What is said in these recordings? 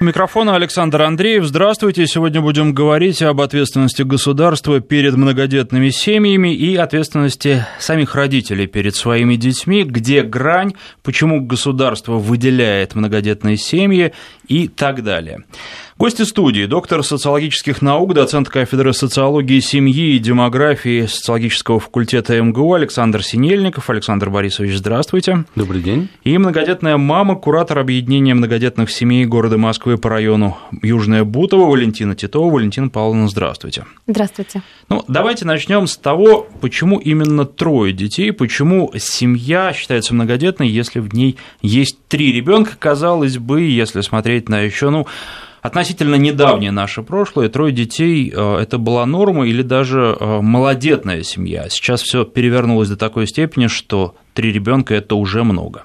У микрофона Александр Андреев. Здравствуйте. Сегодня будем говорить об ответственности государства перед многодетными семьями и ответственности самих родителей перед своими детьми, где грань, почему государство выделяет многодетные семьи и так далее. Гости студии. Доктор социологических наук, доцент кафедры социологии семьи и демографии социологического факультета МГУ Александр Синельников. Александр Борисович, здравствуйте. Добрый день. И многодетная мама, куратор объединения многодетных семей города Москвы по району Южная Бутово, Валентина Титова. Валентина Павловна, здравствуйте. Здравствуйте. Ну, давайте начнем с того, почему именно трое детей, почему семья считается многодетной, если в ней есть три ребенка, казалось бы, если смотреть на еще, ну, относительно недавнее наше прошлое, трое детей э, – это была норма или даже э, малодетная семья. Сейчас все перевернулось до такой степени, что три ребенка – это уже много.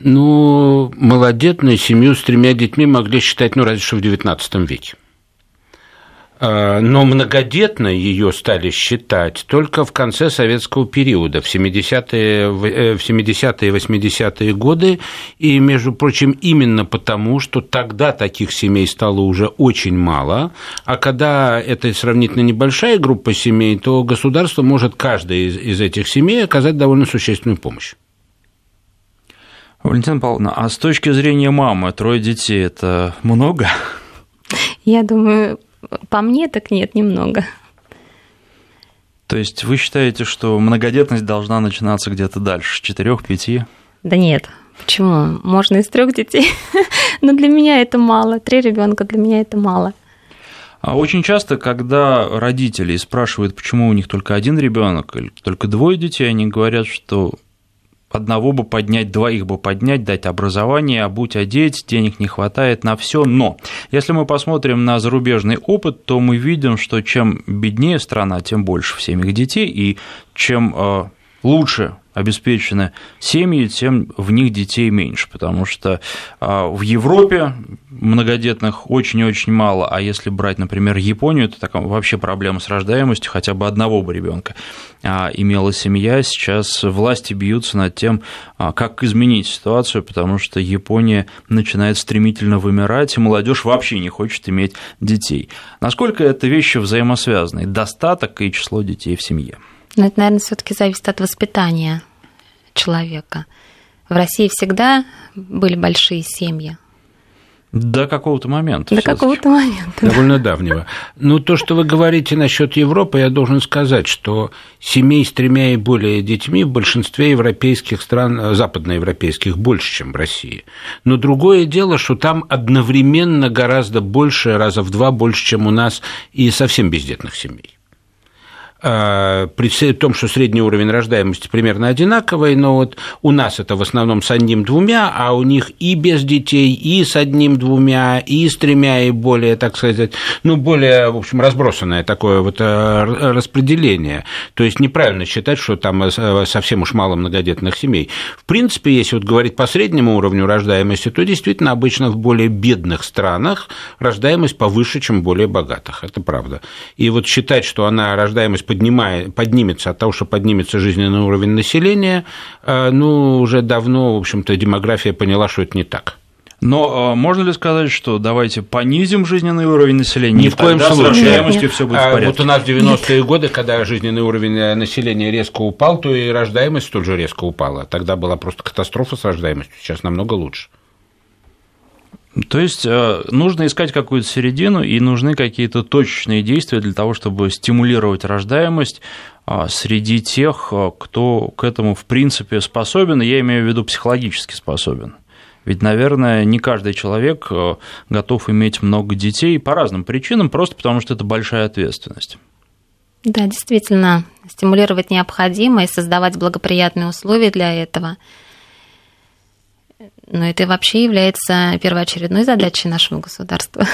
Ну, малодетную семью с тремя детьми могли считать, ну, разве что в XIX веке. А, но многодетно ее стали считать только в конце советского периода, в 70-е, в 70-е и 80-е годы, и, между прочим, именно потому, что тогда таких семей стало уже очень мало, а когда это сравнительно небольшая группа семей, то государство может каждой из, из этих семей оказать довольно существенную помощь. Валентина Павловна, а с точки зрения мамы, трое детей – это много? Я думаю, по мне так нет, немного. То есть вы считаете, что многодетность должна начинаться где-то дальше, с четырех-пяти? Да нет, почему? Можно из трех детей. Но для меня это мало. Три ребенка для меня это мало. А очень часто, когда родители спрашивают, почему у них только один ребенок или только двое детей, они говорят, что одного бы поднять, двоих бы поднять, дать образование, обуть, одеть, денег не хватает на все. Но если мы посмотрим на зарубежный опыт, то мы видим, что чем беднее страна, тем больше в семьях детей, и чем э, лучше обеспечены семьи, тем в них детей меньше, потому что а, в Европе многодетных очень-очень мало, а если брать, например, Японию, то так вообще проблема с рождаемостью, хотя бы одного бы ребенка а, имела семья, сейчас власти бьются над тем, а, как изменить ситуацию, потому что Япония начинает стремительно вымирать, и молодежь вообще не хочет иметь детей. Насколько это вещи взаимосвязаны, достаток и число детей в семье? Но это, наверное, все-таки зависит от воспитания человека. В России всегда были большие семьи. До какого-то момента. До какого-то момента. Довольно да. давнего. Ну, то, что вы говорите насчет Европы, я должен сказать, что семей с тремя и более детьми в большинстве европейских стран, западноевропейских, больше, чем в России. Но другое дело, что там одновременно гораздо больше, раза в два больше, чем у нас, и совсем бездетных семей. А, при том, что средний уровень рождаемости примерно одинаковый, но вот у нас это в основном с одним-двумя, а у них и без детей, и с одним-двумя, и с тремя, и более, так сказать, ну, более, в общем, разбросанное такое вот э, распределение. То есть неправильно считать, что там э, совсем уж мало многодетных семей. В принципе, если вот говорить по среднему уровню рождаемости, то действительно обычно в более бедных странах рождаемость повыше, чем в более богатых. Это правда. И вот считать, что она рождаемость поднимает, поднимется от того, что поднимется жизненный уровень населения, э, ну, уже давно, в общем-то, демография поняла, что это не так. Но э, можно ли сказать, что давайте понизим жизненный уровень населения? Ни в коем случае. С все будет в порядке. Вот у нас в 90-е годы, когда жизненный уровень э, населения резко упал, то и рождаемость тоже резко упала. Тогда была просто катастрофа с рождаемостью, сейчас намного лучше. То есть э, нужно искать какую-то середину и нужны какие-то точечные действия для того, чтобы стимулировать рождаемость а, среди тех, э, кто к этому в принципе способен, я имею в виду психологически способен. Ведь, наверное, не каждый человек э, готов иметь много детей по разным причинам, просто потому что это большая ответственность. Да, действительно, стимулировать необходимо и создавать благоприятные условия для этого – но это вообще является первоочередной задачей нашего государства.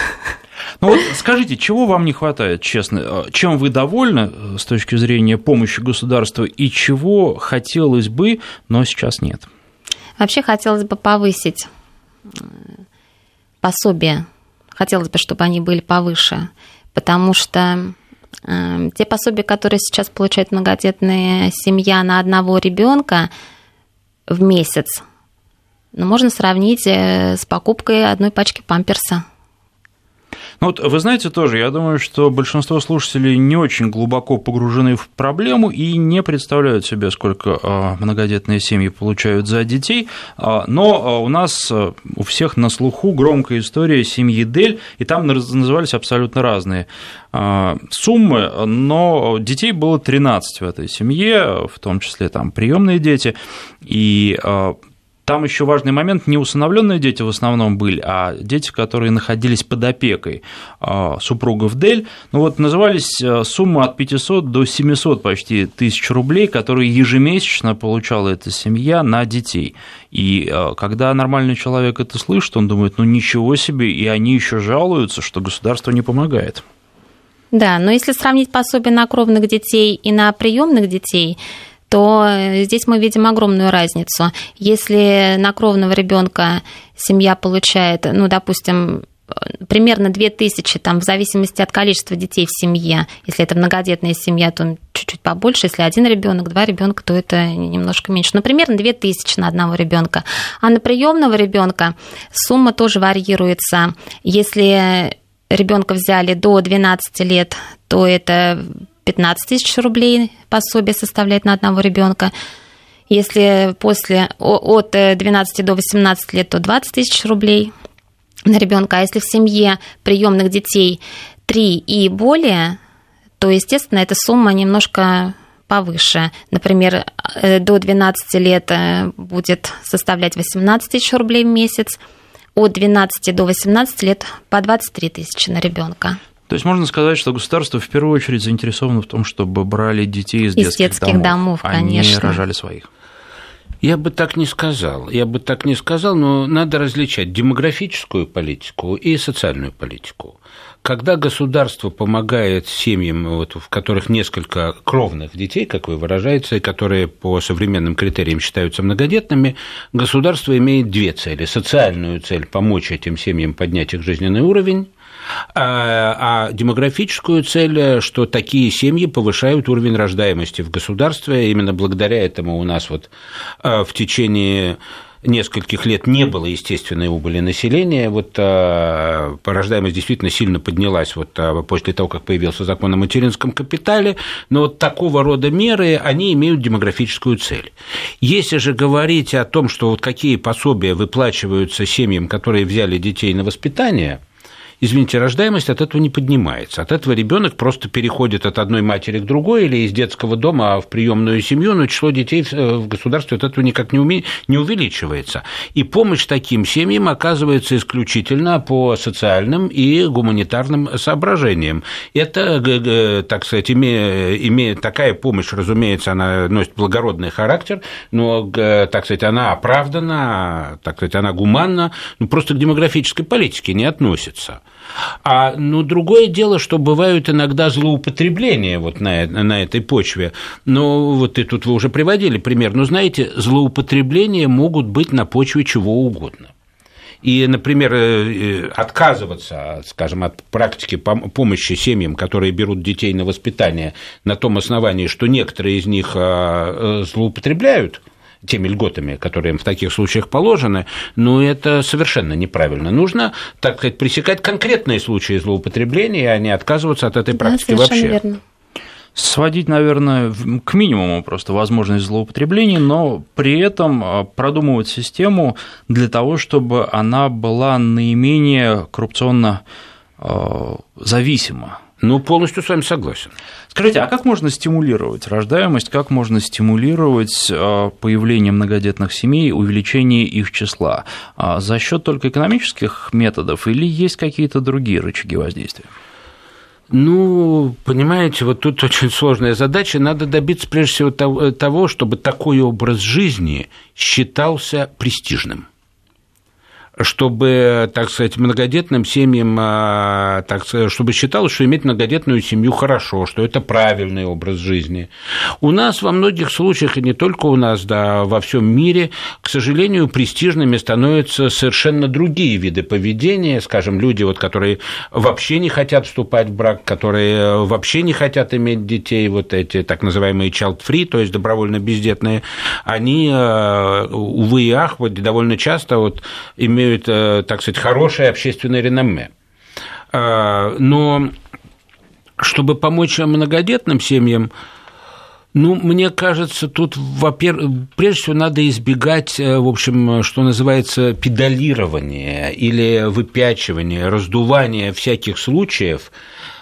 Ну вот скажите, чего вам не хватает, честно? Чем вы довольны э, с точки зрения помощи государства и чего хотелось бы, но сейчас нет? Вообще хотелось бы повысить э, пособия. Хотелось бы, чтобы они были повыше, потому что э, те пособия, которые сейчас получает многодетная семья на одного ребенка в месяц, Но можно сравнить с покупкой одной пачки памперса. Ну вот вы знаете тоже, я думаю, что большинство слушателей не очень глубоко погружены в проблему и не представляют себе, сколько а, многодетные семьи получают за детей, а, но а, у нас у всех на слуху громкая история семьи Дель, и там назывались абсолютно разные суммы, но детей было 13 в этой семье, в том числе там приемные дети, и там еще важный момент, не усыновленные дети в основном были, а дети, которые находились под опекой а, супругов Дель. Ну вот назывались э, суммы от 500 до 700 почти тысяч рублей, которые ежемесячно получала эта семья на детей. И э, когда нормальный человек это слышит, он думает, ну ничего себе, и они еще жалуются, что государство не помогает. Да, но если сравнить пособие на кровных детей и на приемных детей, то э, здесь мы видим огромную разницу. Если на кровного ребенка семья получает, ну, допустим, примерно 2000, там, в зависимости от количества детей в семье. Если это многодетная семья, то чуть-чуть побольше. Если один ребенок, два ребенка, то это немножко меньше. Но примерно 2000 на одного ребенка. А на приемного ребенка сумма тоже варьируется. Если ребенка взяли до 12 лет, то это 15 тысяч рублей пособие составляет на одного ребенка. Если после от 12 до 18 лет, то 20 тысяч рублей на ребенка. А если в семье приемных детей 3 и более, то, естественно, эта сумма немножко повыше. Например, э, до 12 лет э, будет составлять 18 тысяч рублей в месяц, от 12 до 18 лет по 23 тысячи на ребенка. То есть можно сказать, что государство в первую очередь заинтересовано в том, чтобы брали детей из, из детских, детских домов, домов а конечно. не рожали своих. Я бы так не сказал. Я бы так не сказал, но надо различать демографическую политику и социальную политику. Когда государство помогает семьям, вот, в которых несколько кровных детей, как вы выражаете, которые по современным критериям считаются многодетными, государство имеет две цели. Социальную цель – помочь этим семьям поднять их жизненный уровень, а, а демографическую цель, что такие семьи повышают уровень рождаемости в государстве. Именно благодаря этому у нас вот а, в течение нескольких лет не было естественной убыли населения. Вот а, рождаемость действительно сильно поднялась вот, а, после того, как появился закон о материнском капитале. Но вот такого рода меры, они имеют демографическую цель. Если же говорить о том, что вот какие пособия выплачиваются семьям, которые взяли детей на воспитание – извините, рождаемость от этого не поднимается. От этого ребенок просто переходит от одной матери к другой или из детского дома в приемную семью, но число детей в государстве от этого никак не, уме... не увеличивается. И помощь таким семьям оказывается исключительно по социальным и гуманитарным соображениям. Это, так сказать, имея, имея такая помощь, разумеется, она носит благородный характер, но, так сказать, она оправдана, так сказать, она гуманна, ну, просто к демографической политике не относится. А, ну, другое дело, что бывают иногда злоупотребления вот на, на этой почве. Но вот и тут вы уже приводили пример. Но знаете, злоупотребления могут быть на почве чего угодно. И, например, э, э, отказываться, скажем, от практики помощи семьям, которые берут детей на воспитание на том основании, что некоторые из них а, э, злоупотребляют – теми льготами, которые им в таких случаях положены, но это совершенно неправильно. Нужно, так сказать, пресекать конкретные случаи злоупотребления, а не отказываться от этой практики да, вообще. Верно. Сводить, наверное, к минимуму просто возможность злоупотреблений, но при этом а, продумывать систему для того, чтобы она была наименее коррупционно а, зависима ну, полностью с вами согласен. Скажите, а как можно стимулировать рождаемость, как можно стимулировать а, появление многодетных семей, увеличение их числа? А, за счет только экономических методов или есть какие-то другие рычаги воздействия? Ну, понимаете, вот тут очень сложная задача. Надо добиться прежде всего того, чтобы такой образ жизни считался престижным чтобы, так сказать, многодетным семьям, а, так сказать, чтобы считалось, что иметь многодетную семью хорошо, что это правильный образ жизни. У нас во многих случаях, и не только у нас, да, во всем мире, к сожалению, престижными становятся совершенно другие виды поведения, скажем, люди, вот, которые вообще не хотят вступать в брак, которые вообще не хотят иметь детей, вот эти так называемые child-free, то есть добровольно бездетные, они, а, увы и ах, вот довольно часто вот имеют имеют, э, так сказать, хорошее общественное реноме. А, но чтобы помочь многодетным семьям, ну, мне кажется, тут, во-первых, прежде всего надо избегать, э, в общем, что называется, педалирования или выпячивания, раздувания всяких случаев, Э,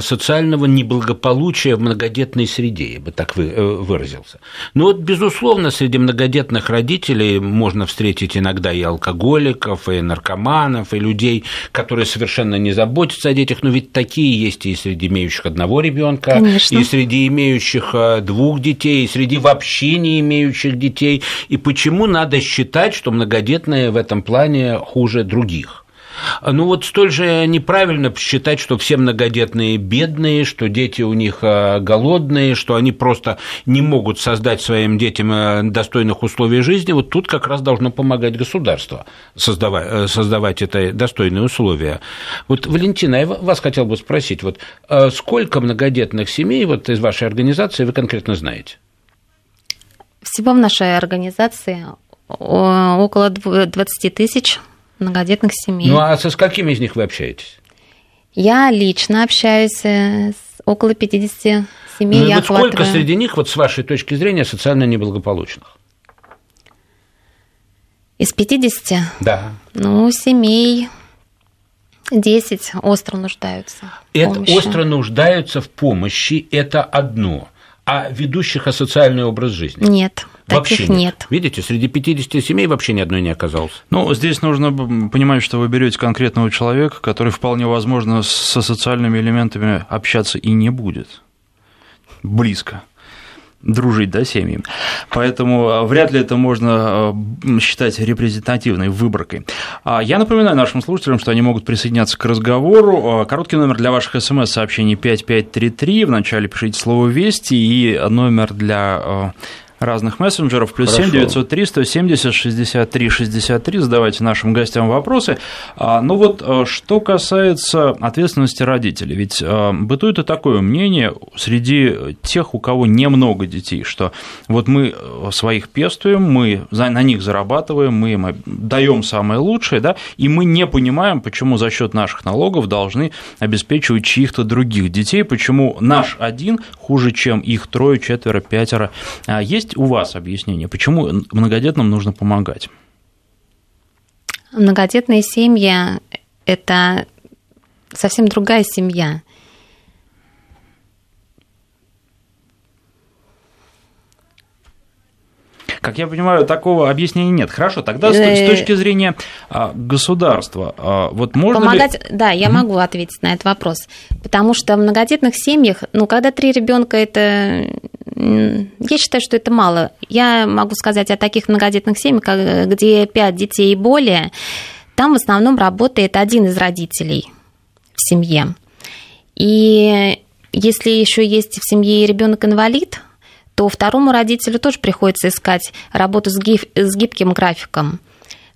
социального неблагополучия в многодетной среде, я бы так э, выразился. Но вот, безусловно, среди многодетных родителей можно встретить иногда и алкоголиков, и наркоманов, и людей, которые совершенно не заботятся о детях, но ведь такие есть и среди имеющих одного ребенка, и среди имеющих э, двух детей, и среди вообще не имеющих детей. И почему надо считать, что многодетные в этом плане хуже других? Ну вот столь же неправильно считать, что все многодетные бедные, что дети у них а, голодные, что они просто не могут создать своим детям а, достойных условий жизни. Вот тут как раз должно помогать государство создавать, э, создавать это достойные условия. Вот, Валентина, я вас хотел бы спросить, вот а сколько многодетных семей вот из вашей организации вы конкретно знаете? Всего в нашей организации около 20 тысяч многодетных семей. Ну а со сколькими из них вы общаетесь? Я лично общаюсь с около 50 семей. Ну, и вот сколько среди них, вот с вашей точки зрения, социально неблагополучных? Из 50? Да. Ну, семей 10 остро нуждаются. Это помощи. остро нуждаются в помощи, это одно. А ведущих асоциальный образ жизни? Нет. Вообще Таких нет. нет. Видите, среди 50 семей вообще ни одной не оказалось. Ну, здесь нужно понимать, что вы берете конкретного человека, который вполне возможно со социальными элементами общаться и не будет близко дружить, да, семьи. Поэтому а, вряд ли это можно а, считать репрезентативной выборкой. А, я напоминаю нашим слушателям, что они могут присоединяться к разговору. Короткий номер для ваших смс-сообщений 5533. Вначале пишите слово «Вести» и номер для разных мессенджеров. Плюс Хорошо. 7 903 170 63 63. Задавайте нашим гостям вопросы. А, ну вот, а, что касается ответственности родителей. Ведь а, бытует и такое мнение среди тех, у кого немного детей, что вот мы своих пестуем, мы на них зарабатываем, мы им даем самое лучшее, да, и мы не понимаем, почему за счет наших налогов должны обеспечивать чьих-то других детей, почему наш один хуже, чем их трое, четверо, пятеро. Есть есть у вас объяснение, почему многодетным нужно помогать? Многодетные семьи – это совсем другая семья. Как я понимаю, такого объяснения нет. Хорошо, тогда с э, точки зрения а, государства, а, вот можно Помогать, ли... да, я могу ответить на этот вопрос, потому что в многодетных семьях, ну, когда три ребенка, это, я считаю, что это мало. Я могу сказать о таких многодетных семьях, где пять детей и более, там в основном работает один из родителей в семье. И если еще есть в семье ребенок инвалид, то второму родителю тоже приходится искать работу с, гиб, с гибким графиком.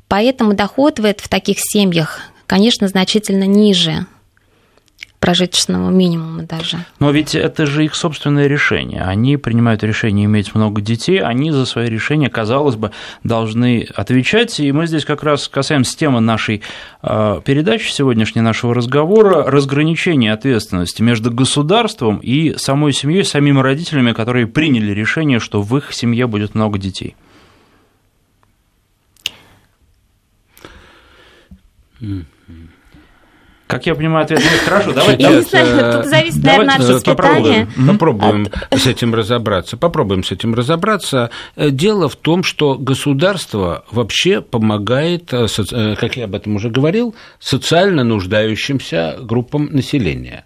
Поэтому доход в, в таких семьях, конечно, значительно ниже прожиточного минимума даже. Но ведь это же их собственное решение. Они принимают решение иметь много детей, они за свои решения, казалось бы, должны отвечать. И мы здесь как раз касаемся темы нашей а, передачи, сегодняшней нашего разговора, разграничения ответственности между государством и самой семьей, самими родителями, которые приняли решение, что в их семье будет много детей. Mm. Как я понимаю, ответ нет. Хорошо, давайте. Я не знаю, тут зависит, наверное, от воспитания. Попробуем, попробуем от... с этим разобраться. Попробуем с этим разобраться. Э, дело в том, что государство вообще помогает, э, э, как я об этом уже говорил, социально нуждающимся группам населения.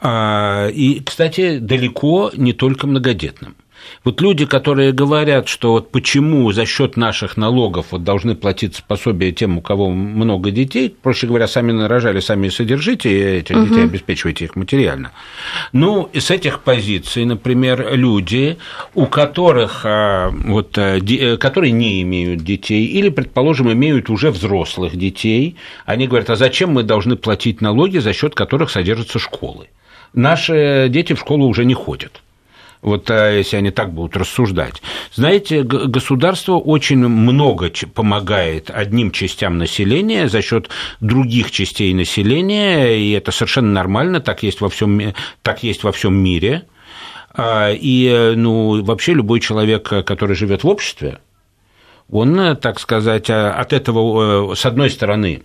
А, и, кстати, далеко не только многодетным. Вот люди, которые говорят, что вот почему за счет наших налогов вот должны платить пособие тем, у кого много детей, проще говоря, сами нарожали, сами содержите этих угу. детей, обеспечивайте их материально. Ну, с этих позиций, например, люди, у которых, а, вот, э, э, которые не имеют детей или, предположим, имеют уже взрослых детей, они говорят, а зачем мы должны платить налоги, за счет которых содержатся школы? Наши дети в школу уже не ходят вот а, если они так будут рассуждать. Знаете, государство очень много помогает одним частям населения за счет других частей населения, и это совершенно нормально, так есть во всем, так есть во всем мире. А, и ну, вообще любой человек, который живет в обществе, он, так сказать, а, от этого, э, с одной стороны,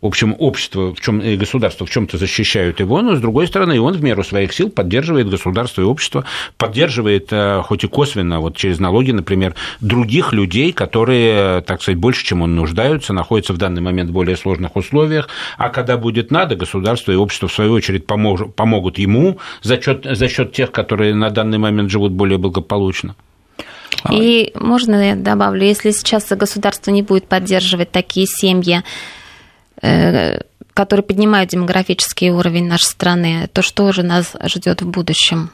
в общем, общество в чем, и государство в чем-то защищают его, но, с другой стороны, он в меру своих сил поддерживает государство и общество, поддерживает, э, хоть и косвенно, вот через налоги, например, других людей, которые, так сказать, больше, чем он нуждаются, находятся в данный момент в более сложных условиях, а когда будет надо, государство и общество, в свою очередь, помог, помогут ему за счет, за счет тех, которые на данный момент живут более благополучно. И можно я добавлю, если сейчас государство не будет поддерживать такие семьи, Э, которые поднимают демографический уровень нашей страны, то что же нас ждет в будущем?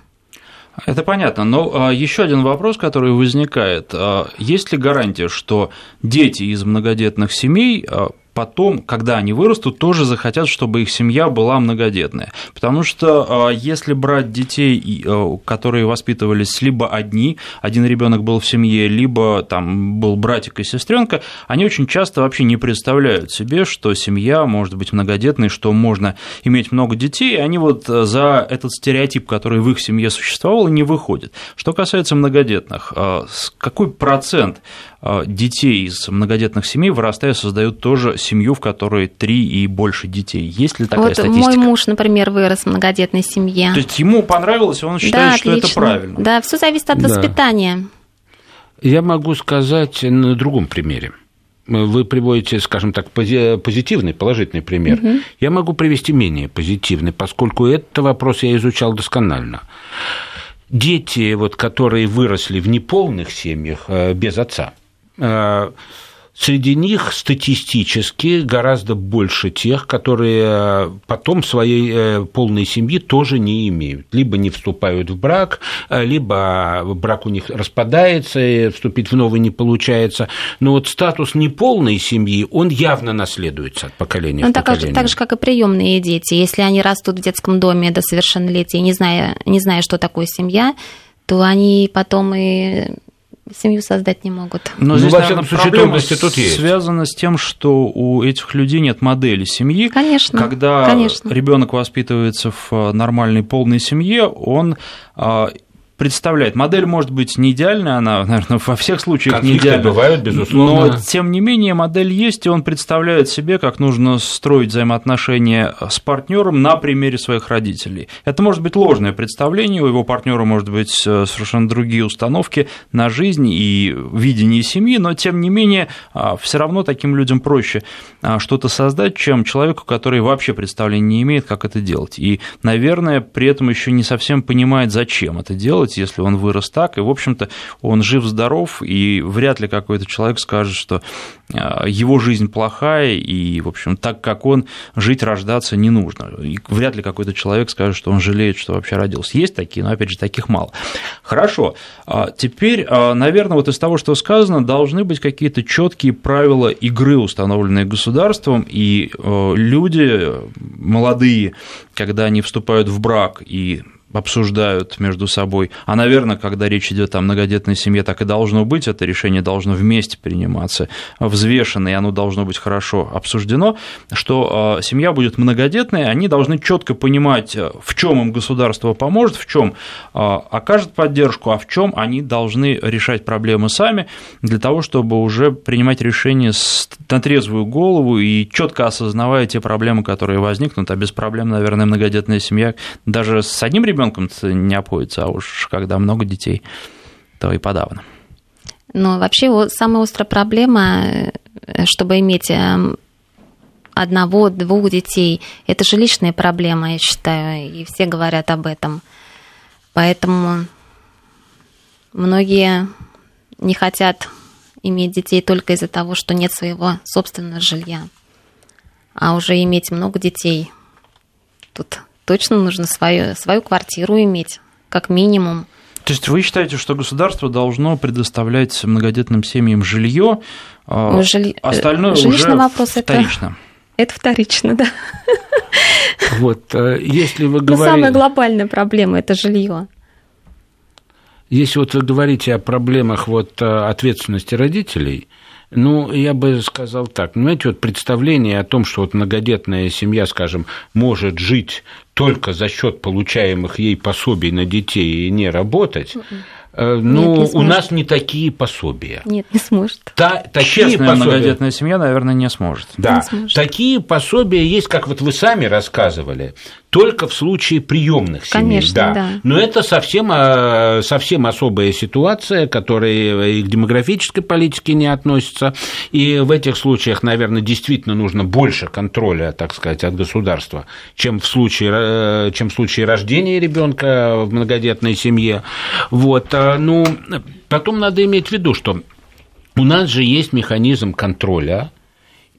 Это понятно, но а, еще один вопрос, который возникает. А, есть ли гарантия, что дети из многодетных семей а, потом, когда они вырастут, тоже захотят, чтобы их семья была многодетная. Потому что а, если брать детей, э, которые воспитывались либо одни, один ребенок был в семье, либо там был братик и сестренка, они очень часто вообще не представляют себе, что семья может быть многодетной, что можно иметь много детей, и они вот за этот стереотип, который в их семье существовал, не выходят. Что касается многодетных, а, какой процент а, детей из многодетных семей, вырастая, создают тоже семью, в которой три и больше детей. Есть ли такая вот статистика? Мой муж, например, вырос в многодетной семье. То есть ему понравилось, и он считает, да, что это правильно. Да, все зависит от да. воспитания. Я могу сказать на другом примере. Вы приводите, скажем так, позитивный, положительный пример. Угу. Я могу привести менее позитивный, поскольку этот вопрос я изучал досконально. Дети, вот, которые выросли в неполных семьях э, без отца, Э, среди них статистически гораздо больше тех, которые э, потом своей э, полной семьи тоже не имеют. Либо не вступают в брак, либо брак у них распадается, и вступить в новый не получается. Но вот статус неполной семьи, он явно наследуется от поколения ну, в так, поколение. Так же, как и приемные дети. Если они растут в детском доме до совершеннолетия, не зная, не зная что такое семья, то они потом и семью создать не могут. Но ну, здесь, ну, наверное, проблема тут есть. связана с тем, что у этих людей нет модели семьи. Конечно. Когда ребенок воспитывается в нормальной полной семье, он а, представляет. Модель может быть не идеальная, она, наверное, во всех случаях Конфликты не идеальна. бывают, безусловно. Но, тем не менее, модель есть, и он представляет себе, как нужно строить взаимоотношения с партнером на примере своих родителей. Это может быть ложное представление, у его партнера может быть э, совершенно другие установки на жизнь и видение семьи, но, тем не менее, а, все равно таким людям проще а, что-то создать, чем человеку, который вообще представления не имеет, как это делать. И, наверное, при этом еще не совсем понимает, зачем это делать, делать, если он вырос так, и, в общем-то, он жив-здоров, и вряд ли какой-то человек скажет, что а, его жизнь плохая, и, в общем, так как он, жить, рождаться не нужно. И вряд ли какой-то человек скажет, что он жалеет, что вообще родился. Есть такие, но, опять же, таких мало. Хорошо. А теперь, а, наверное, вот из того, что сказано, должны быть какие-то четкие правила игры, установленные государством, и люди молодые, когда они вступают в брак и обсуждают между собой. А, наверное, когда речь идет о многодетной семье, так и должно быть, это решение должно вместе приниматься, взвешенно, и оно должно быть хорошо обсуждено, что а, семья будет многодетной, они должны четко понимать, в чем им государство поможет, в чем а, окажет поддержку, а в чем они должны решать проблемы сами, для того, чтобы уже принимать решения на трезвую голову и четко осознавая те проблемы, которые возникнут, а без проблем, наверное, многодетная семья даже с одним ребенком ребенком не обходится, а уж когда много детей, то и подавно. Но вообще самая острая проблема, э, чтобы иметь эм, одного-двух детей, это жилищная проблема, я считаю, и все говорят об этом. Поэтому Многие не хотят иметь детей только из-за того, что нет своего собственного жилья. А уже иметь много детей, тут точно нужно свою, свою квартиру иметь, как минимум. То есть вы считаете, что государство должно предоставлять многодетным семьям жилье, а Жили... остальное Жилищный уже вопрос вторично? Это, это вторично, да. Вот, э, если вы говорите... Но самая глобальная проблема – это жилье. Если вот вы говорите о проблемах вот э, ответственности родителей, ну, я бы сказал так. Знаете, вот представление о том, что вот многодетная семья, скажем, может жить только за счет получаемых ей пособий на детей и не работать, Э, ну, Нет, у нас не такие пособия. Нет, не сможет. Та, такие Честная пособия... многодетная семья, наверное, не сможет. Да, не сможет. такие пособия есть, как вот вы сами рассказывали, только в случае приемных семей. Конечно, да. да. Но это совсем, а, совсем особая ситуация, которая и к демографической политике не относится. И в этих случаях, наверное, действительно нужно больше контроля, так сказать, от государства, чем в случае, э, чем в случае рождения ребенка в многодетной семье. Вот. А ну, потом надо иметь в виду, что у нас же есть механизм контроля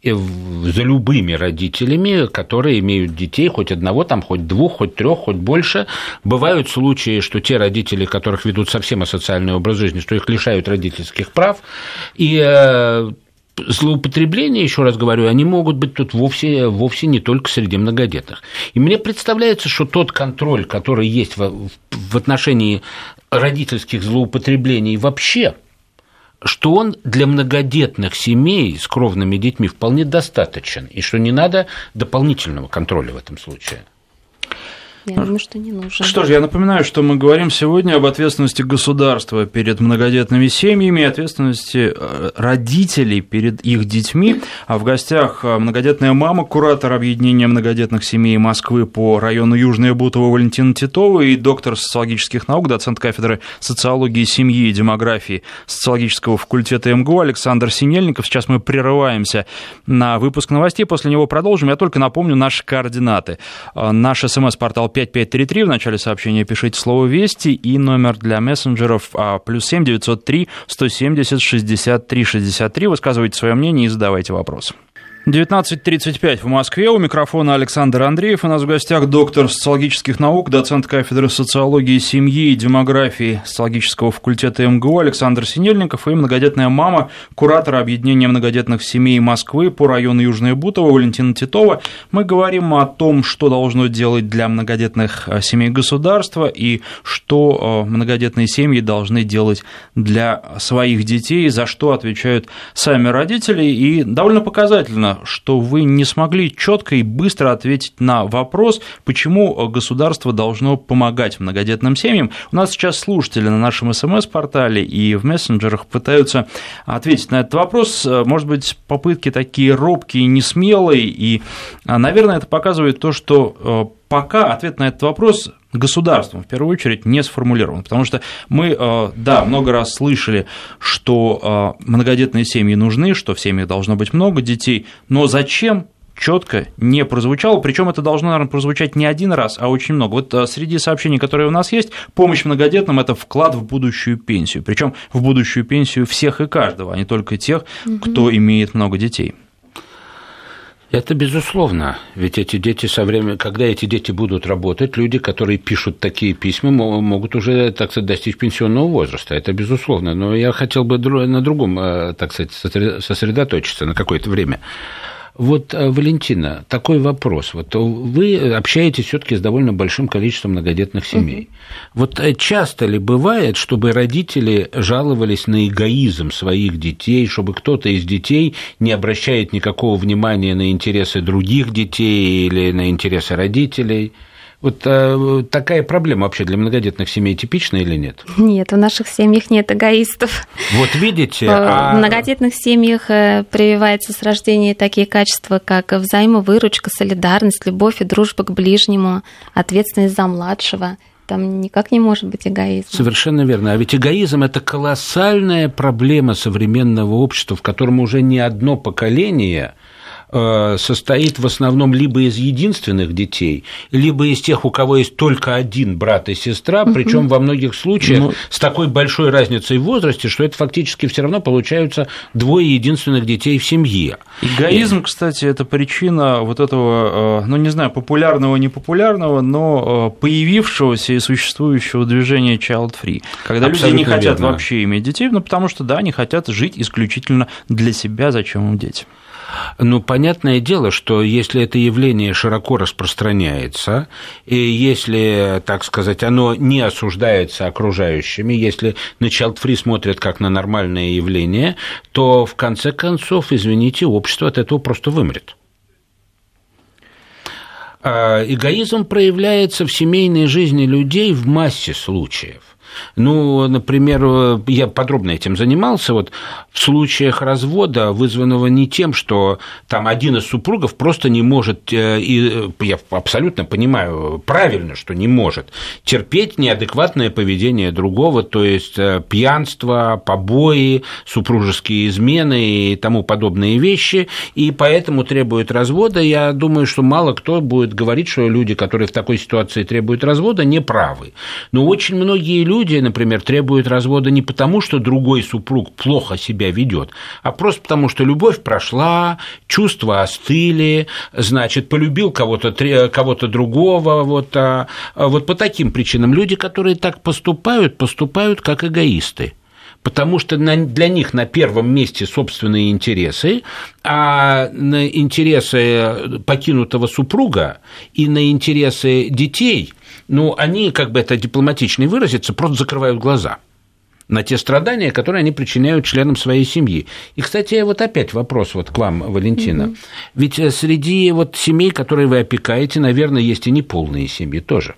э, за любыми родителями, которые имеют детей, хоть одного, там, хоть двух, хоть трех, хоть больше. Бывают случаи, что те родители, которых ведут совсем асоциальный образ жизни, что их лишают родительских прав, и э, злоупотребления, еще раз говорю, они могут быть тут вовсе, вовсе не только среди многодетных. И мне представляется, что тот контроль, который есть в, в отношении родительских злоупотреблений вообще, что он для многодетных семей с кровными детьми вполне достаточен, и что не надо дополнительного контроля в этом случае. Я думаю, что не нужно. Что ж, я напоминаю, что мы говорим сегодня об ответственности государства перед многодетными семьями, ответственности э, родителей перед их детьми. А в гостях э, многодетная мама, куратор объединения многодетных семей Москвы по району Южная Бутово Валентина Титова и доктор социологических наук, доцент кафедры социологии семьи и демографии социологического факультета МГУ Александр Синельников. Сейчас мы прерываемся на выпуск новостей, после него продолжим. Я только напомню наши координаты. Э, наш смс-портал 5533. В начале сообщения пишите слово «Вести» и номер для мессенджеров а, плюс 7 903 170 63 63. Высказывайте свое мнение и задавайте вопросы. 19.35 в Москве. У микрофона Александр Андреев. У нас в гостях доктор социологических наук, доцент кафедры социологии семьи и демографии социологического факультета МГУ Александр Синельников и многодетная мама, куратора объединения многодетных семей Москвы по району Южная Бутово Валентина Титова. Мы говорим о том, что должно делать для многодетных э, семей государства и что э, многодетные семьи должны делать для своих детей, за что отвечают сами родители. И довольно показательно что вы не смогли четко и быстро ответить на вопрос, почему государство должно помогать многодетным семьям. У нас сейчас слушатели на нашем смс-портале и в мессенджерах пытаются ответить на этот вопрос. Может быть, попытки такие робкие, несмелые, и, наверное, это показывает то, что э, пока ответ на этот вопрос государством в первую очередь не сформулирован, потому что мы, э, да, много раз слышали, что э, многодетные семьи нужны, что в семьях должно быть много детей, но зачем четко не прозвучало, причем это должно, наверное, прозвучать не один раз, а очень много. Вот э, среди сообщений, которые у нас есть, помощь многодетным – это вклад в будущую пенсию, причем в будущую пенсию всех и каждого, а не только тех, кто имеет много детей. Это безусловно, ведь эти дети со временем, когда эти дети будут работать, люди, которые пишут такие письма, могут уже, так сказать, достичь пенсионного возраста. Это безусловно. Но я хотел бы на другом, э, так сказать, сосредоточиться на какое-то время. Вот, э, Валентина, такой вопрос. Вот вы общаетесь все-таки с довольно большим количеством многодетных семей. Угу. Вот э, часто ли бывает, чтобы родители жаловались на эгоизм своих детей, чтобы кто-то из детей не обращает никакого внимания на интересы других детей или на интересы родителей? Вот э, такая проблема вообще для многодетных семей типична или нет? Нет, в наших семьях нет эгоистов. Вот видите. В а... многодетных семьях э, прививается с рождения такие качества, как взаимовыручка, солидарность, любовь и дружба к ближнему, ответственность за младшего. Там никак не может быть эгоизм. Совершенно верно. А ведь эгоизм – это колоссальная проблема современного общества, в котором уже не одно поколение – э, состоит в основном либо из единственных детей, либо из тех, у кого есть только один брат и сестра, угу. причем во многих случаях ну, с такой большой разницей в возрасте, что это фактически все равно получаются двое единственных детей в семье. Эгоизм, и... кстати, это причина вот этого, э, ну не знаю, популярного, непопулярного, но э, появившегося и существующего движения Child Free, когда Абсолютно люди не хотят верно. вообще иметь детей, ну потому что да, они хотят жить исключительно для себя, зачем им дети. Ну, понятное дело, что если это явление широко распространяется, и если, так сказать, оно не осуждается окружающими, если на child free смотрят как на нормальное явление, то в конце концов, извините, общество от этого просто вымрет. А эгоизм проявляется в семейной жизни людей в массе случаев. Ну, например, я подробно этим занимался. Вот в случаях развода, вызванного не тем, что там один из супругов просто не может, э, и я абсолютно понимаю правильно, что не может, терпеть неадекватное поведение другого, то есть э, пьянство, побои, супружеские измены и тому подобные вещи, и поэтому требует развода. Я думаю, что мало кто будет говорить, что люди, которые в такой ситуации требуют развода, не правы. Но очень многие люди люди, например, требуют развода не потому, что другой супруг плохо себя ведет, а просто потому, что любовь прошла, чувства остыли, значит, полюбил кого-то кого другого, вот, а, а вот по таким причинам. Люди, которые так поступают, поступают как эгоисты потому что для них на первом месте собственные интересы, а на интересы покинутого супруга и на интересы детей – ну, они, как бы это дипломатично выразиться, просто закрывают глаза на те страдания, которые они причиняют членам своей семьи. И, кстати, вот опять вопрос вот к вам, Валентина. Угу. Ведь э, среди вот семей, которые вы опекаете, наверное, есть и неполные семьи тоже.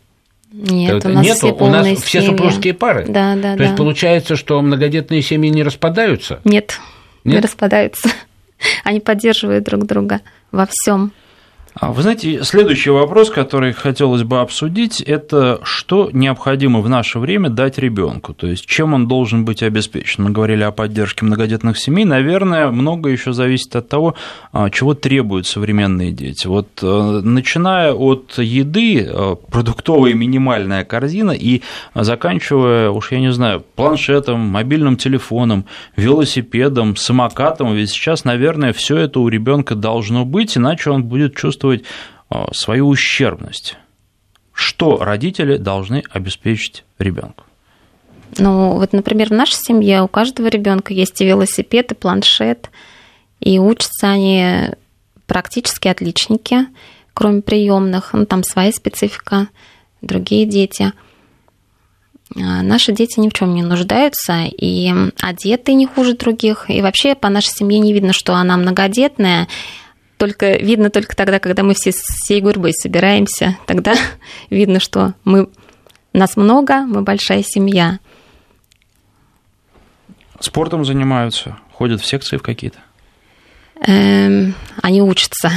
Нет, у нас Нету, все у нас семьи. все супружеские пары. Да, да, То да. есть получается, что многодетные семьи не распадаются? Нет, Нет? не распадаются. Они поддерживают друг друга во всем. А, вы знаете, следующий вопрос, который хотелось бы обсудить, это что необходимо в наше время дать ребенку, то есть чем он должен быть обеспечен. Мы говорили о поддержке многодетных семей, наверное, много еще зависит от того, а, чего требуют современные дети. Вот э, начиная от еды, э, продуктовая минимальная корзина и заканчивая, уж я не знаю, планшетом, мобильным телефоном, велосипедом, самокатом, ведь сейчас, наверное, все это у ребенка должно быть, иначе он будет чувствовать чувствовать а, свою ущербность. Что родители должны обеспечить ребенку? Ну, вот, например, в нашей семье у каждого ребенка есть и велосипед, и планшет, и учатся они практически отличники, кроме приемных. Ну, там своя специфика, другие дети. А наши дети ни в чем не нуждаются, и одеты не хуже других. И вообще по нашей семье не видно, что она многодетная, только видно только тогда, когда мы все всей гурьбой собираемся, тогда видно, что мы нас много, мы большая семья. Спортом занимаются, ходят в секции в какие-то? Эм, они учатся.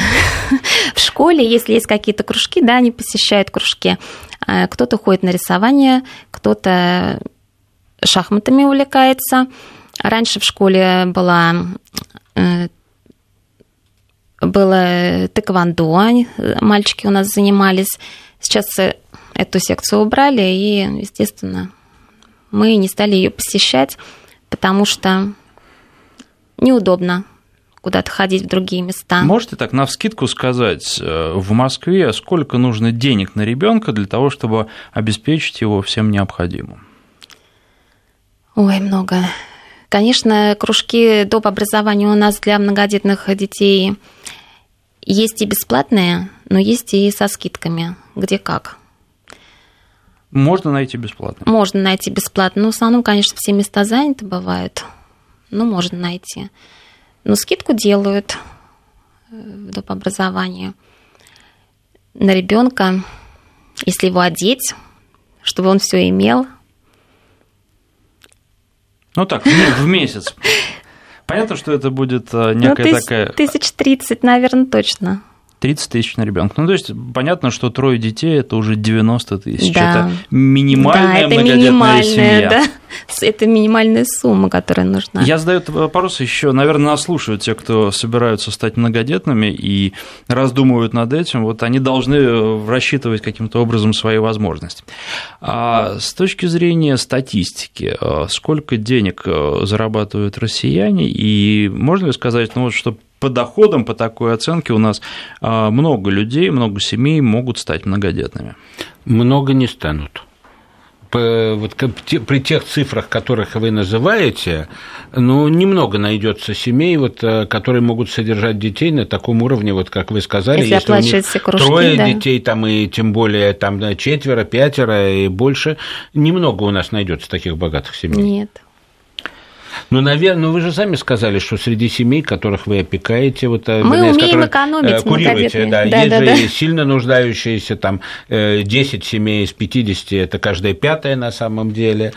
в школе, если есть какие-то кружки, да, они посещают кружки. Э, кто-то ходит на рисование, кто-то шахматами увлекается. Раньше в школе была э, было тэквондо, мальчики у нас занимались. Сейчас эту секцию убрали, и, естественно, мы не стали ее посещать, потому что неудобно куда-то ходить в другие места. Можете так на вскидку сказать, э, в Москве сколько нужно денег на ребенка для того, чтобы обеспечить его всем необходимым? Ой, много. Конечно, кружки доп. образования у нас для многодетных детей есть и бесплатные, но есть и со скидками, где как. Можно найти бесплатно? Можно найти бесплатно. Но в основном, конечно, все места заняты бывают. Ну, можно найти. Но скидку делают э, в доп. образовании на ребенка, если его одеть, чтобы он все имел. Ну так, в месяц. Понятно, что это будет э, некая ну, тысяч, такая... Тысяч тридцать, наверное, точно. 30 тысяч на ребенка. Ну, то есть, понятно, что трое детей – это уже 90 тысяч. Да. Это минимальная да, это многодетная семья. Да. Это минимальная сумма, которая нужна. Я задаю этот вопрос еще, наверное, нас слушают те, кто собираются стать многодетными и раздумывают над этим, вот они должны рассчитывать каким-то образом свои возможности. А с точки зрения статистики, а сколько денег э, зарабатывают россияне, и можно ли сказать, ну вот, что по доходам, по такой оценке у нас много людей, много семей могут стать многодетными? Много не станут вот, при тех цифрах, которых вы называете, ну, немного найдется семей, вот, э, которые могут содержать детей на таком уровне, вот как вы сказали, если, если у них кружки, трое да. детей, там, и тем более там, четверо, пятеро и больше, немного у нас найдется таких богатых семей. Нет. Ну, наверное, ну вы же сами сказали, что среди семей, которых вы опекаете, вот, э, Мы вернее, умеем экономить, э, курируете, да, да, есть да, же да. сильно нуждающиеся, там, 10 э, семей из 50, это каждая пятая на самом деле.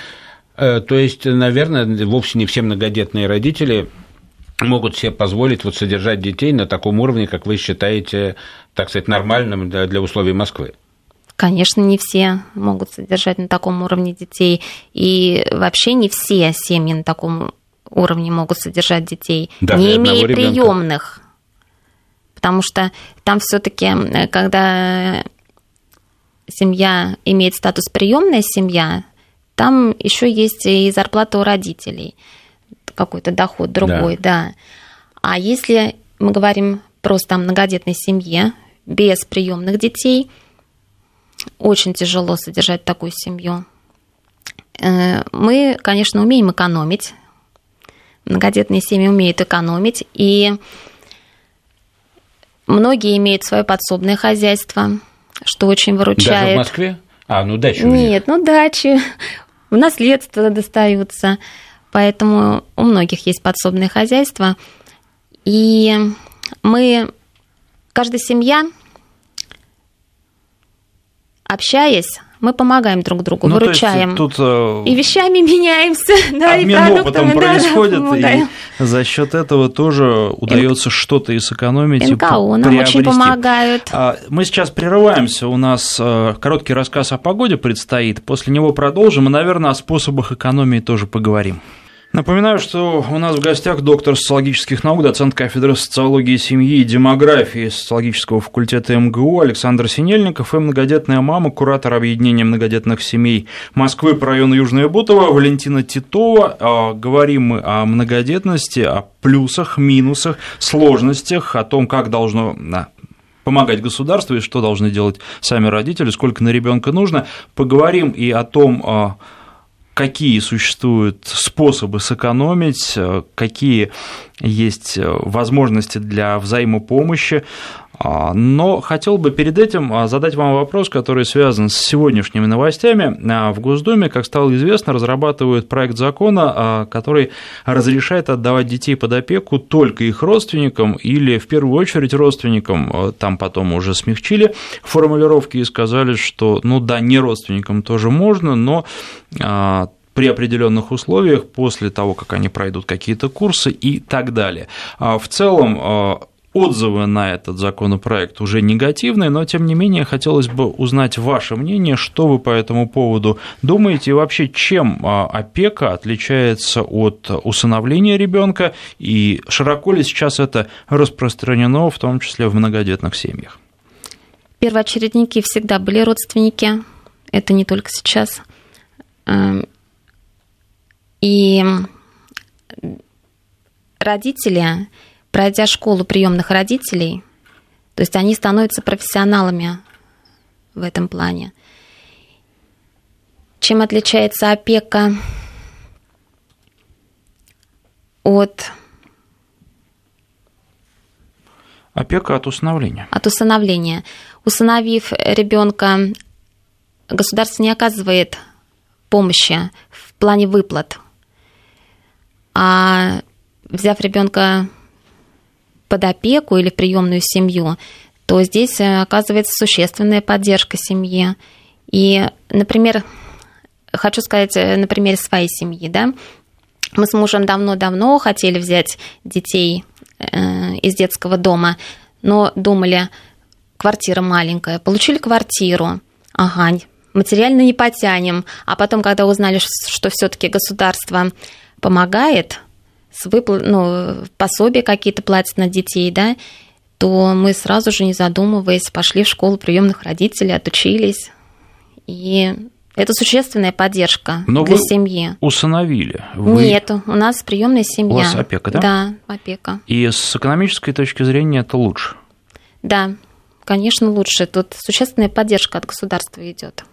То есть, наверное, вовсе не все многодетные родители могут себе позволить вот содержать детей на таком уровне, как вы считаете, так сказать, нормальным для условий Москвы. Конечно, не все могут содержать на таком уровне детей. И вообще не все семьи на таком уровне могут содержать детей, Даже не имея приемных. Потому что там все-таки, когда семья имеет статус приемная семья, там еще есть и зарплата у родителей, какой-то доход другой, да. да. А если мы говорим просто о многодетной семье без приемных детей – очень тяжело содержать такую семью. Э, мы, конечно, умеем экономить. Многодетные семьи умеют экономить. И многие имеют свое подсобное хозяйство, что очень выручает. Даже в Москве? А, ну дачи Нет, ну дачи в наследство достаются. Поэтому у многих есть подсобное хозяйство. И мы, каждая семья общаясь, мы помогаем друг другу, ну, выручаем. тут, э, и вещами меняемся, да, обмен и опытом происходит, да, и за счет этого тоже удается Н... что-то и сэкономить. НКО и нам очень помогают. А, мы сейчас прерываемся, у нас э, короткий рассказ о погоде предстоит, после него продолжим и, наверное, о способах экономии тоже поговорим. Напоминаю, что у нас в гостях доктор социологических наук, доцент кафедры социологии семьи и демографии социологического факультета МГУ Александр Синельников и многодетная мама, куратор объединения многодетных семей Москвы по району Южное Бутово Валентина Титова. А, говорим мы о многодетности, о плюсах, минусах, сложностях, о том, как должно помогать государству и что должны делать сами родители, сколько на ребенка нужно. Поговорим и о том, а, какие существуют способы сэкономить, э, какие есть э, возможности для взаимопомощи. А, но хотел бы перед этим а, задать вам вопрос, который связан с сегодняшними новостями. А, в Госдуме, как стало известно, разрабатывают проект закона, который разрешает отдавать детей под опеку только их родственникам или в первую очередь родственникам. Там потом уже смягчили формулировки и сказали, что ну да, не родственникам тоже можно, но при определенных условиях, после того, как они пройдут какие-то курсы и так далее. В целом, отзывы на этот законопроект уже негативные, но тем не менее хотелось бы узнать ваше мнение, что вы по этому поводу думаете и вообще чем а, опека отличается от усыновления ребенка и широко ли сейчас это распространено, в том числе в многодетных семьях? Первоочередники всегда были родственники, это не только сейчас. Эм, и родители пройдя школу приемных родителей, то есть они становятся профессионалами в этом плане. Чем отличается опека от... Опека от усыновления. От усыновления. Усыновив ребенка, государство не оказывает помощи в плане выплат. А взяв ребенка под опеку или в приемную семью, то здесь э, оказывается существенная поддержка семьи. И, например, хочу сказать э, на примере своей семьи, да, мы с мужем давно-давно хотели взять детей э, из детского дома, но думали, квартира маленькая, получили квартиру, ага, материально не потянем. А потом, когда узнали, что все-таки государство помогает, с выпл... ну, пособия какие-то платят на детей, да, то мы сразу же, не задумываясь, пошли в школу приемных родителей, отучились. И это существенная поддержка Но для вы семьи. Усыновили? Вы... Нет, у нас приемная семья. У вас опека, да? Да, опека. И с экономической точки зрения это лучше? Да, конечно, лучше. Тут существенная поддержка от государства идет.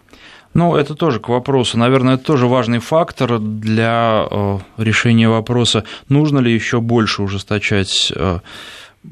Ну, это тоже к вопросу. Наверное, это тоже важный фактор для э, решения вопроса, нужно ли еще больше ужесточать э,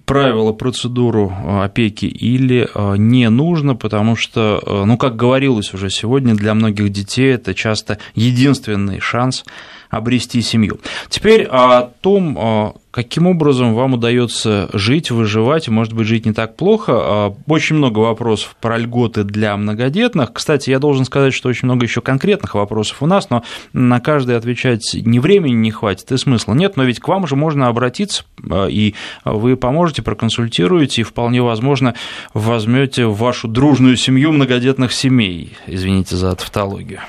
правила, процедуру э, опеки или не нужно, потому что, ну, как говорилось уже сегодня, для многих детей это часто единственный шанс обрести семью. Теперь о том, каким образом вам удается жить, выживать, может быть, жить не так плохо. Очень много вопросов про льготы для многодетных. Кстати, я должен сказать, что очень много еще конкретных вопросов у нас, но на каждый отвечать ни времени не хватит, и смысла нет. Но ведь к вам же можно обратиться, и вы поможете, проконсультируете, и вполне возможно возьмете вашу дружную семью многодетных семей. Извините за тавтологию.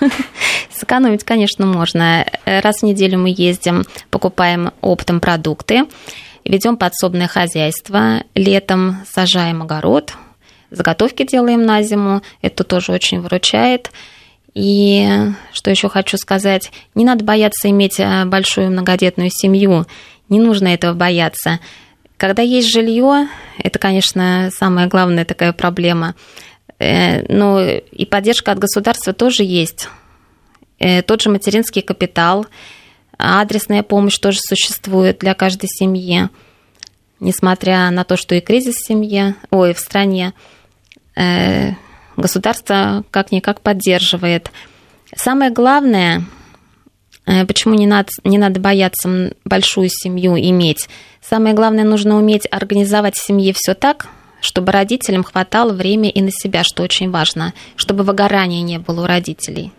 Сэкономить, конечно, можно. Раз в неделю мы ездим, покупаем оптом продукты, ведем подсобное хозяйство, летом сажаем огород, заготовки делаем на зиму, это тоже очень выручает. И что еще хочу сказать, не надо бояться иметь э, большую многодетную семью, не нужно этого бояться. Когда есть жилье, это, конечно, самая главная такая проблема. Э, но и поддержка от государства тоже есть. Э, тот же материнский капитал, адресная помощь тоже существует для каждой семьи. Несмотря на то, что и кризис в семье, ой, в стране, э, государство как-никак поддерживает. Самое главное, почему не надо, не надо бояться большую семью иметь, самое главное, нужно уметь организовать в семье все так, чтобы родителям хватало времени и на себя, что очень важно, чтобы выгорания не было у родителей.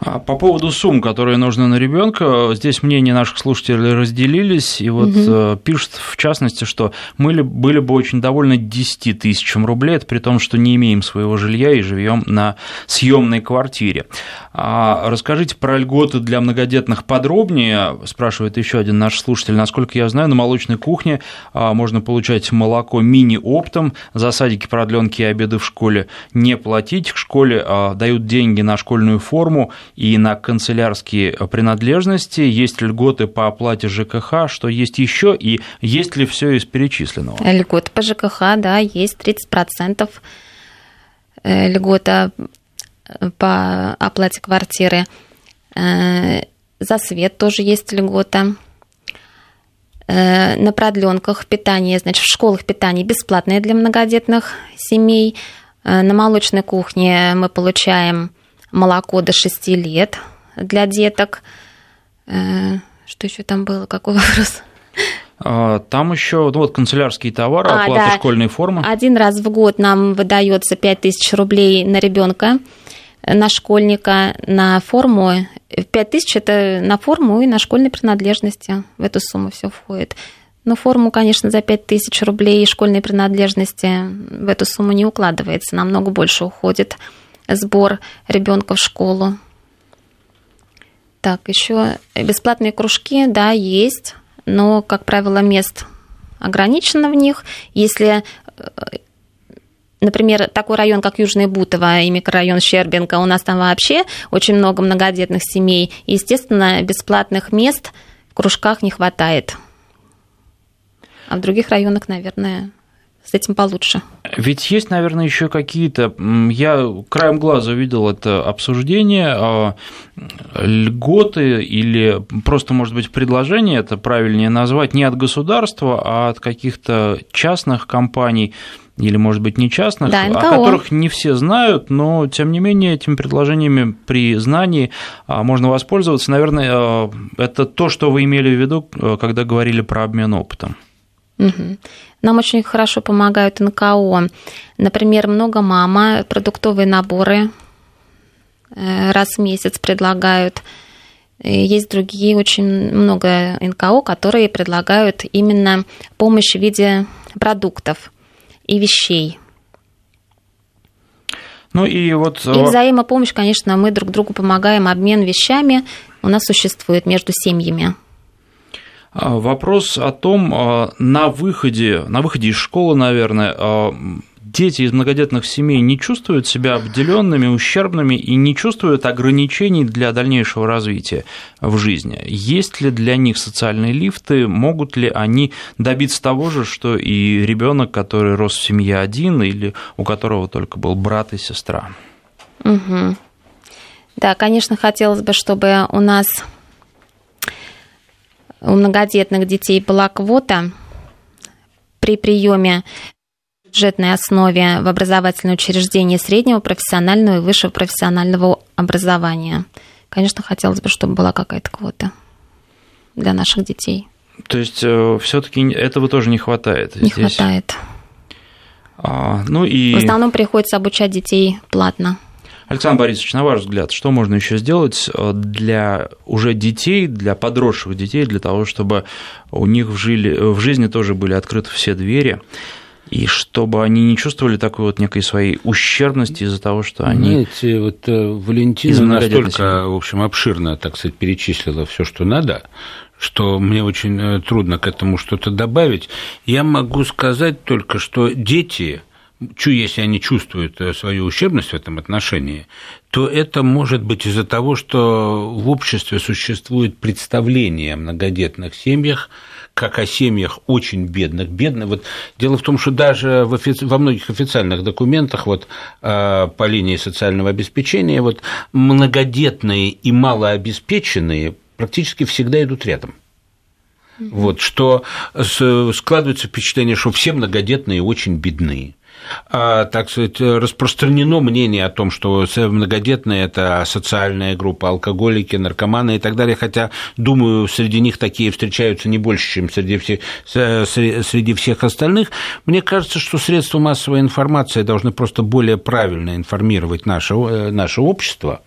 А по поводу сумм, которые нужны на ребенка, здесь мнения наших слушателей разделились, и вот угу. пишут в частности, что мы были бы очень довольны 10 тысячам рублей, это при том, что не имеем своего жилья и живем на съемной квартире. А расскажите про льготы для многодетных подробнее, спрашивает еще один наш слушатель. Насколько я знаю, на молочной кухне а, можно получать молоко мини-оптом, за садики, продленки и обеды в школе не платить, в школе дают деньги на школьную форму и на канцелярские принадлежности, есть льготы по оплате ЖКХ, что есть еще, и есть ли все из перечисленного? Льготы по ЖКХ, да, есть 30% э, льгота по оплате квартиры. Э, за свет тоже есть льгота. Э, на продленках питание, значит, в школах питание бесплатное для многодетных семей. На молочной кухне мы получаем молоко до 6 лет для деток. Э, что еще там было? Какой вопрос? А, там еще ну, вот канцелярские товары, а, оплата да. школьной формы. Один раз в год нам выдается 5000 рублей на ребенка, на школьника, на форму. 5000 это на форму и на школьные принадлежности. В эту сумму все входит. Но форму, конечно, за 5000 рублей и школьные принадлежности в эту сумму не укладывается, намного больше уходит сбор ребенка в школу. Так, еще бесплатные кружки, да, есть, но, как правило, мест ограничено в них. Если э, например, такой район, как Южный Бутово и микрорайон Щербинка, у нас там вообще очень много многодетных семей. Естественно, бесплатных мест в кружках не хватает. А в других районах, наверное, с этим получше. Ведь есть, наверное, еще какие-то. Я краем глаза видел это обсуждение а, льготы или просто, может быть, предложение, это правильнее назвать, не от государства, а от каких-то частных компаний или, может быть, не частных, да, о которых не все знают, но, тем не менее, этими предложениями при знании а, можно воспользоваться. Наверное, а, это то, что вы имели в виду, когда говорили про обмен опытом. Угу. Нам очень хорошо помогают НКО. Например, много мама, продуктовые наборы э, раз в месяц предлагают. Есть другие, очень много НКО, которые предлагают именно помощь в виде продуктов и вещей. Ну и вот... И взаимопомощь, конечно, мы друг другу помогаем, обмен вещами у нас существует между семьями. А, вопрос о том, а, на выходе, на выходе из школы, наверное, а, дети из многодетных семей не чувствуют себя обделенными, ущербными и не чувствуют ограничений для дальнейшего развития в жизни. Есть ли для них социальные лифты, могут ли они добиться того же, что и ребенок, который рос в семье один или у которого только был брат и сестра? Угу. Да, конечно, хотелось бы, чтобы у нас у многодетных детей была квота при приеме бюджетной основе в образовательное учреждение среднего профессионального и высшего профессионального образования. Конечно, хотелось бы, чтобы была какая-то квота для наших детей. То есть э, все-таки этого тоже не хватает. Не здесь. хватает. А, ну и... В основном приходится обучать детей платно. Александр Борисович, на ваш взгляд, что можно еще сделать э, для уже детей, для подросших детей, для того, чтобы у них в, жили, в жизни тоже были открыты все двери, и чтобы они не чувствовали такой вот некой своей ущербности из-за того, что они... Знаете, вот э, Валентина настолько, в общем, обширно, так сказать, перечислила все, что надо, что мне очень э, трудно к этому что-то добавить. Я могу сказать только, что дети если они чувствуют э, свою ущербность в этом отношении, то это может быть из-за того, что в обществе существует представление о многодетных семьях, как о семьях очень бедных. Бедных. Вот дело в том, что даже в офици... во многих официальных документах вот, э, по линии социального обеспечения вот, многодетные и малообеспеченные практически всегда идут рядом. Вот, что складывается впечатление, что все многодетные очень бедные. А, так сказать, распространено мнение о том, что многодетные – это социальная группа, алкоголики, наркоманы и так далее, хотя, думаю, среди них такие встречаются не больше, чем среди всех, среди всех остальных. Мне кажется, что средства массовой информации должны просто более правильно информировать наше, э, наше общество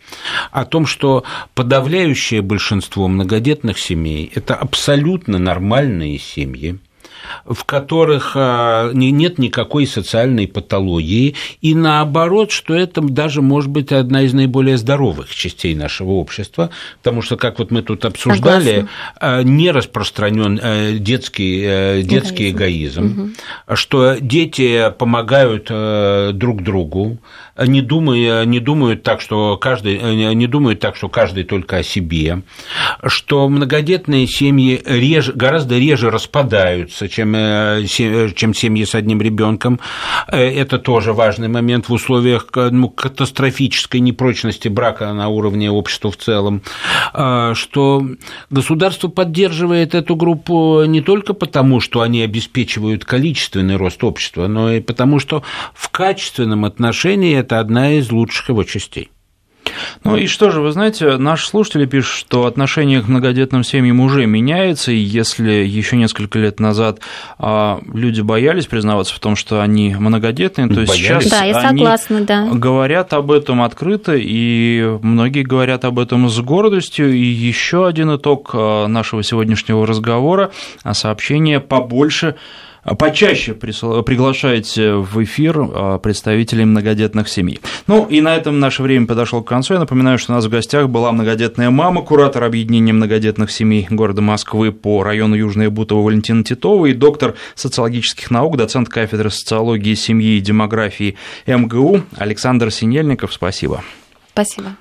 о том, что подавляющее большинство многодетных семей – это абсолютно нормальные семьи, в которых а, нет никакой социальной патологии, и наоборот, что это даже может быть одна из наиболее здоровых частей нашего общества, потому что, как вот мы тут обсуждали, Согласна. А, не распространен э, детский, э, детский эгоизм, эгоизм угу. что дети помогают э, друг другу, не, думая, не думают так, что каждый, не думают так, что каждый только о себе, что многодетные семьи реже, гораздо реже распадаются, чем, э, чем семьи с одним ребенком. Э, это тоже важный момент в условиях ну, катастрофической непрочности брака на уровне общества в целом, э, что государство поддерживает эту группу не только потому, что они обеспечивают количественный рост общества, но и потому, что в качественном отношении это одна из лучших его частей. Ну и что же, вы знаете, наши слушатели пишут, что отношение к многодетным семьям уже меняется, и если еще несколько лет назад а, люди боялись признаваться в том, что они многодетные, то боялись. сейчас да, я согласна, они да. говорят об этом открыто, и многие говорят об этом с гордостью. И еще один итог а, нашего сегодняшнего разговора – сообщение побольше а почаще приглашайте в эфир а, представителей многодетных семей. Ну и на этом наше время подошло к концу. Я напоминаю, что у нас в гостях была многодетная мама, куратор объединения многодетных семей города Москвы по району Южная Бутова Валентина Титова и доктор социологических наук, доцент кафедры социологии, семьи и демографии МГУ Александр Синельников. Спасибо. Спасибо.